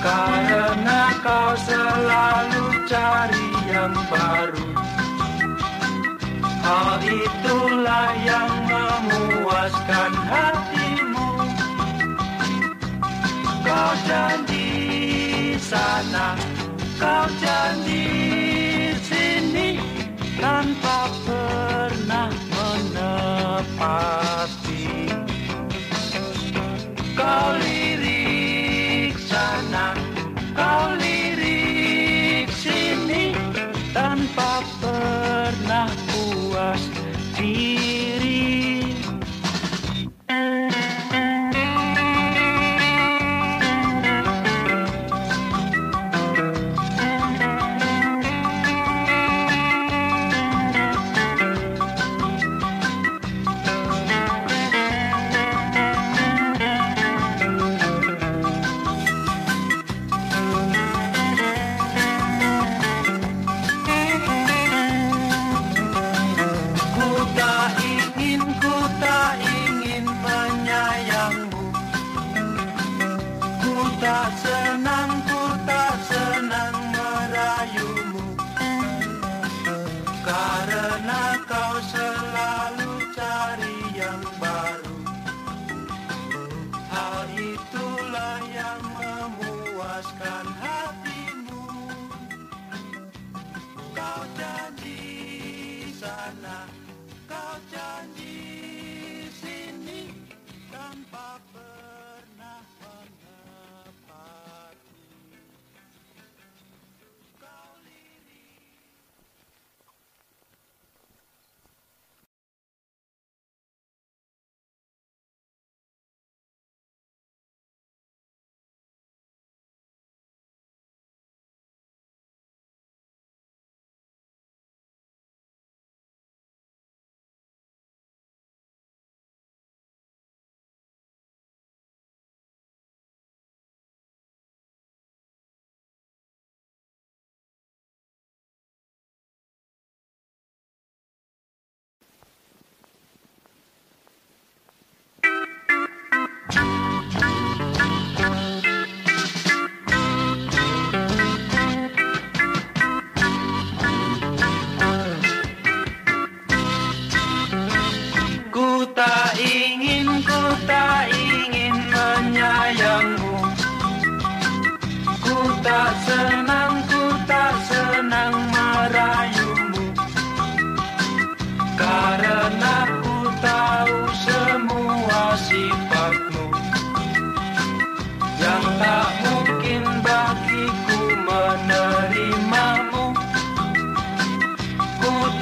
Karena kau selalu cari yang baru. Hal itulah yang memuaskan hatimu. Kau janji sana, kau janji tak senang, ku tak senang merayumu. Karena kau selalu cari yang baru. Hal itulah yang memuaskan hatimu. Kau janji sana,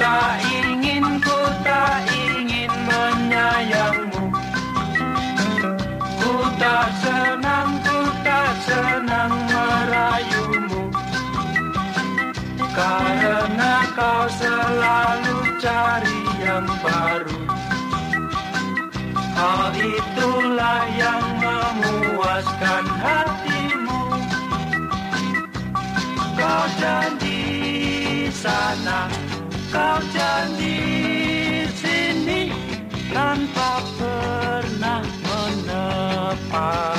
tak ingin, ku tak ingin menyayangmu. Ku tak senang, ku tak senang merayumu. Karena kau selalu cari yang baru. Hal itulah yang memuaskan hatimu. Kau janji sana, kau janji sini tanpa pernah menepati.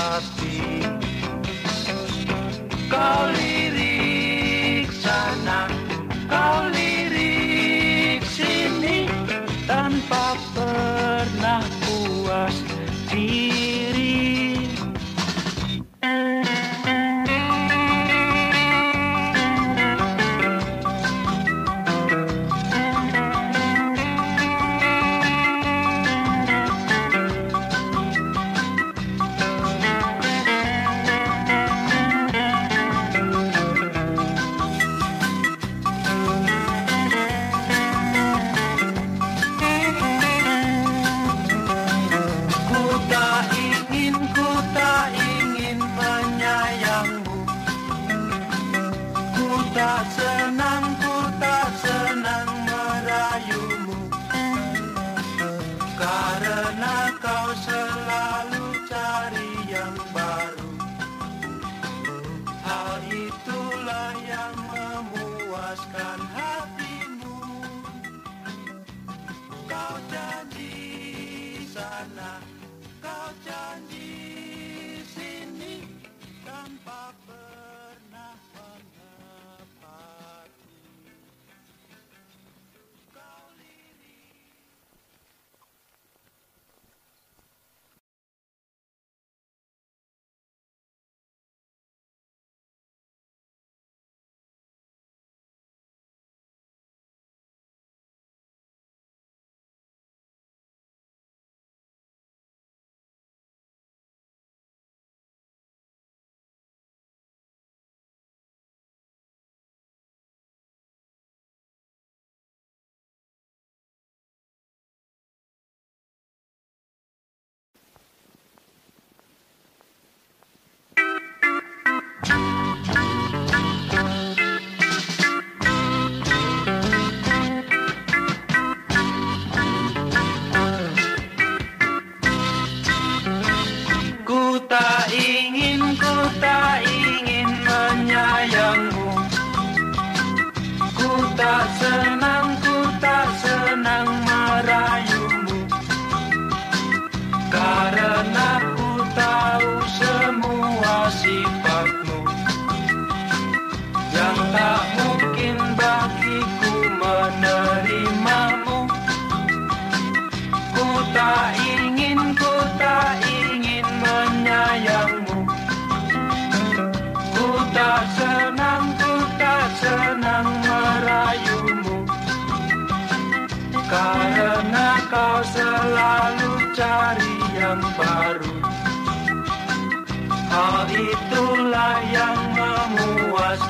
कारण कौशल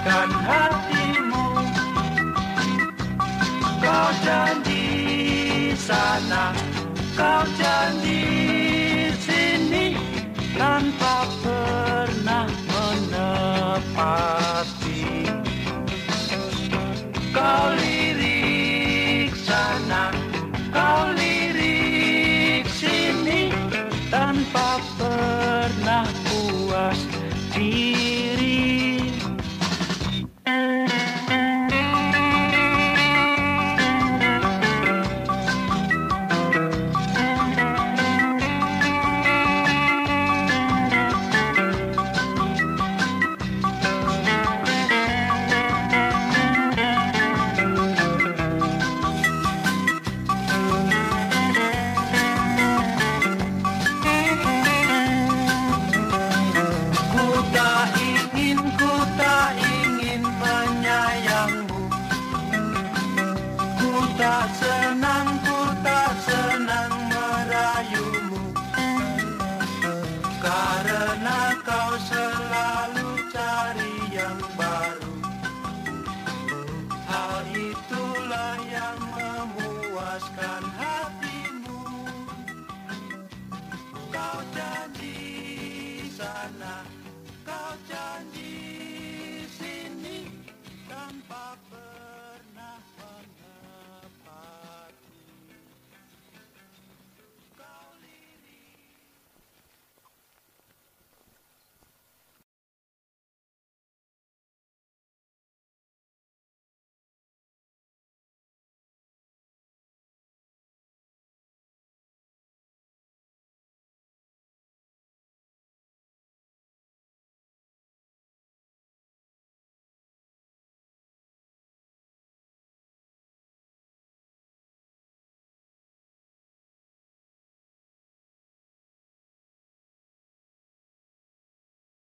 luapkan hatimu. Kau janji sana Kau janji sini Tanpa pernah menepat can have.